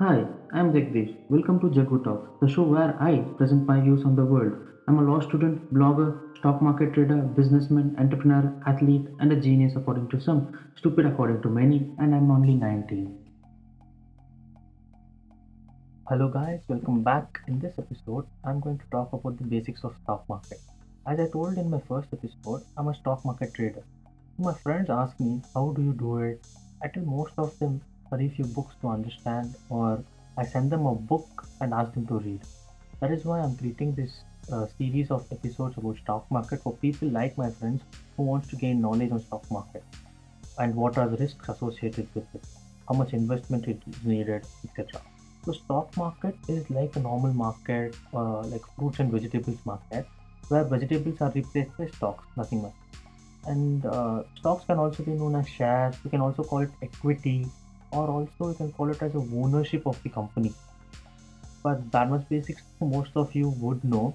Hi, I'm Jagdish. Welcome to Jaggu Talk, the show where I present my views on the world. I'm a law student, blogger, stock market trader, businessman, entrepreneur, athlete, and a genius according to some, stupid according to many, and I'm only 19. Hello guys, welcome back. In this episode, I'm going to talk about the basics of stock market. As I told in my first episode, I'm a stock market trader. My friends ask me, how do you do it? I tell most of them study few books to understand or I send them a book and ask them to read. That is why I'm creating this uh, series of episodes about stock market for people like my friends who wants to gain knowledge on stock market and what are the risks associated with it, how much investment it is needed, etc. So stock market is like a normal market, uh, like fruits and vegetables market, where vegetables are replaced by stocks, nothing much. And uh, stocks can also be known as shares. We can also call it equity or also you can call it as a ownership of the company. But that much basics most of you would know.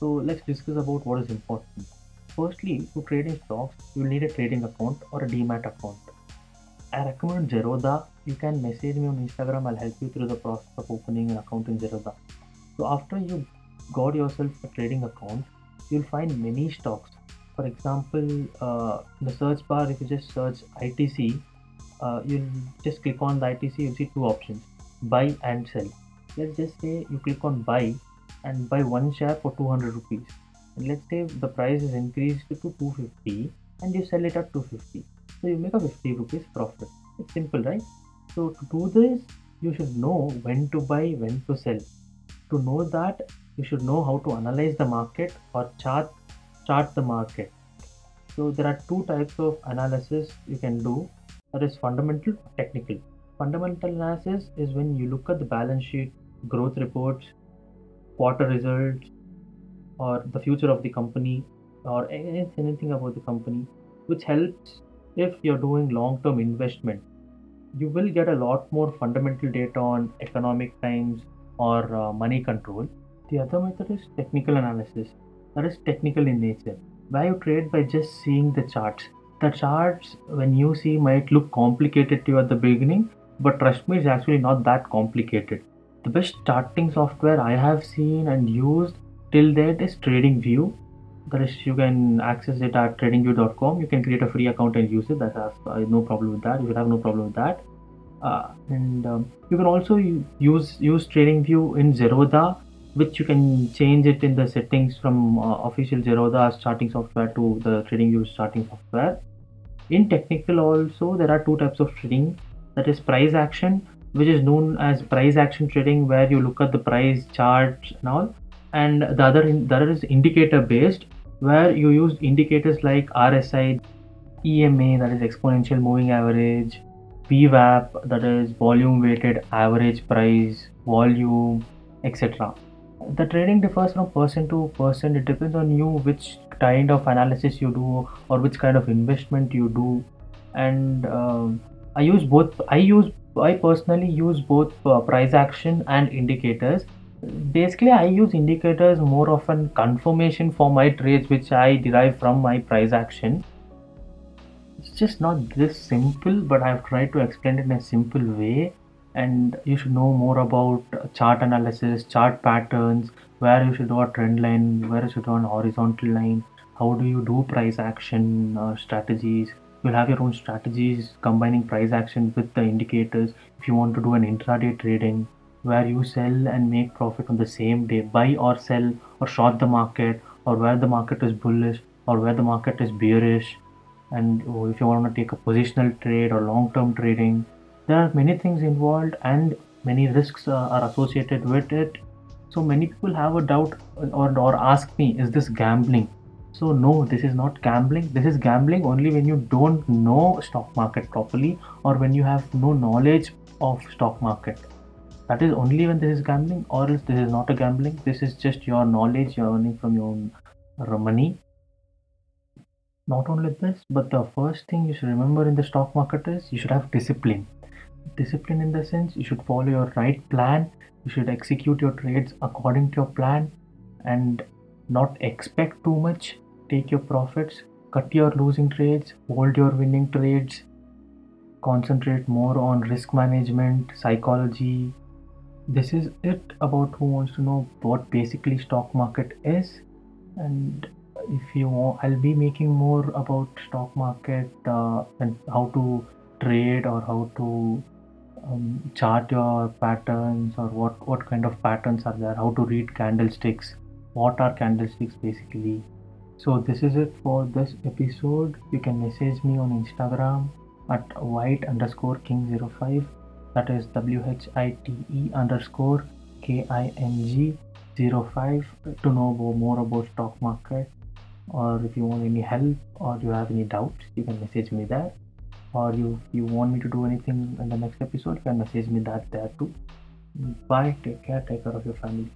So let's discuss about what is important. Firstly to trade in stocks you will need a trading account or a demat account. I recommend zerodha. You can message me on instagram. I'll help you through the process of opening an account in zerodha. So after you got yourself a trading account you'll find many stocks. For example uh, in the search bar if you just search itc uh, you'll just click on the ITC, you'll see two options buy and sell. Let's just say you click on buy and buy one share for 200 rupees. And let's say the price is increased to 250 and you sell it at 250. So you make a 50 rupees profit. It's simple, right? So to do this, you should know when to buy, when to sell. To know that, you should know how to analyze the market or chart chart the market. So there are two types of analysis you can do that is fundamental technical? Fundamental analysis is when you look at the balance sheet growth reports quarter results or the future of the company or anything about the company which helps if you're doing long term investment. You will get a lot more fundamental data on economic times or uh, money control. The other method is technical analysis. That is technical in nature where you trade by just seeing the charts the charts when you see might look complicated to you at the beginning but trust me it's actually not that complicated. The best charting software i have seen and used till date is tradingview. That is you can access it at tradingview.com you can create a free account and use it. That has uh, no problem with that. You will have no problem with that. Uh, and um, you can also use use tradingview in zerodha which you can change it in the settings from uh, official Zerodha charting software to the trading TradingView charting software. In technical also there are two types of trading. That is price action which is known as price action trading where you look at the price charts and all. And the other the other is indicator based where you use indicators like RSI, EMA that is exponential moving average, VWAP that is volume weighted average price, volume, etc the trading differs from person to person. It depends on you which kind of analysis you do or which kind of investment you do. And uh, i use both i use i personally use both uh, price action and indicators. Basically i use indicators more of confirmation for my trades which i derive from my price action. It's just not this simple but i've tried to explain it in a simple way and you should know more about chart analysis chart patterns where you should do a trend line where you should do an horizontal line how do you do price action uh, strategies. You'll have your own strategies combining price action with the indicators. If you want to do an intraday trading where you sell and make profit on the same day buy or sell or short the market or where the market is bullish or where the market is bearish. And oh, if you want to take a positional trade or long term trading there are many things involved and many risks uh, are associated with it. So many people have a doubt or, or ask me is this gambling? So no this is not gambling. This is gambling only when you don't know stock market properly or when you have no knowledge of stock market. That is only when this is gambling or else this is not a gambling. This is just your knowledge you're earning from your own money. Not only this but the first thing you should remember in the stock market is you should have discipline discipline in the sense you should follow your right plan you should execute your trades according to your plan and not expect too much. Take your profits cut your losing trades hold your winning trades concentrate more on risk management psychology. This is it about who wants to know what basically stock market is. And if you want i'll be making more about stock market uh, and how to trade or how to um, chart your patterns or what what kind of patterns are there how to read candlesticks what are candlesticks basically. So this is it for this episode. You can message me on instagram at white underscore king 05 that is w-h-i-t-e underscore k-i-n-g 05 to know more about stock market or if you want any help or you have any doubts you can message me there or you you want me to do anything in the next episode you can message me that there too. Bye take care take care of your family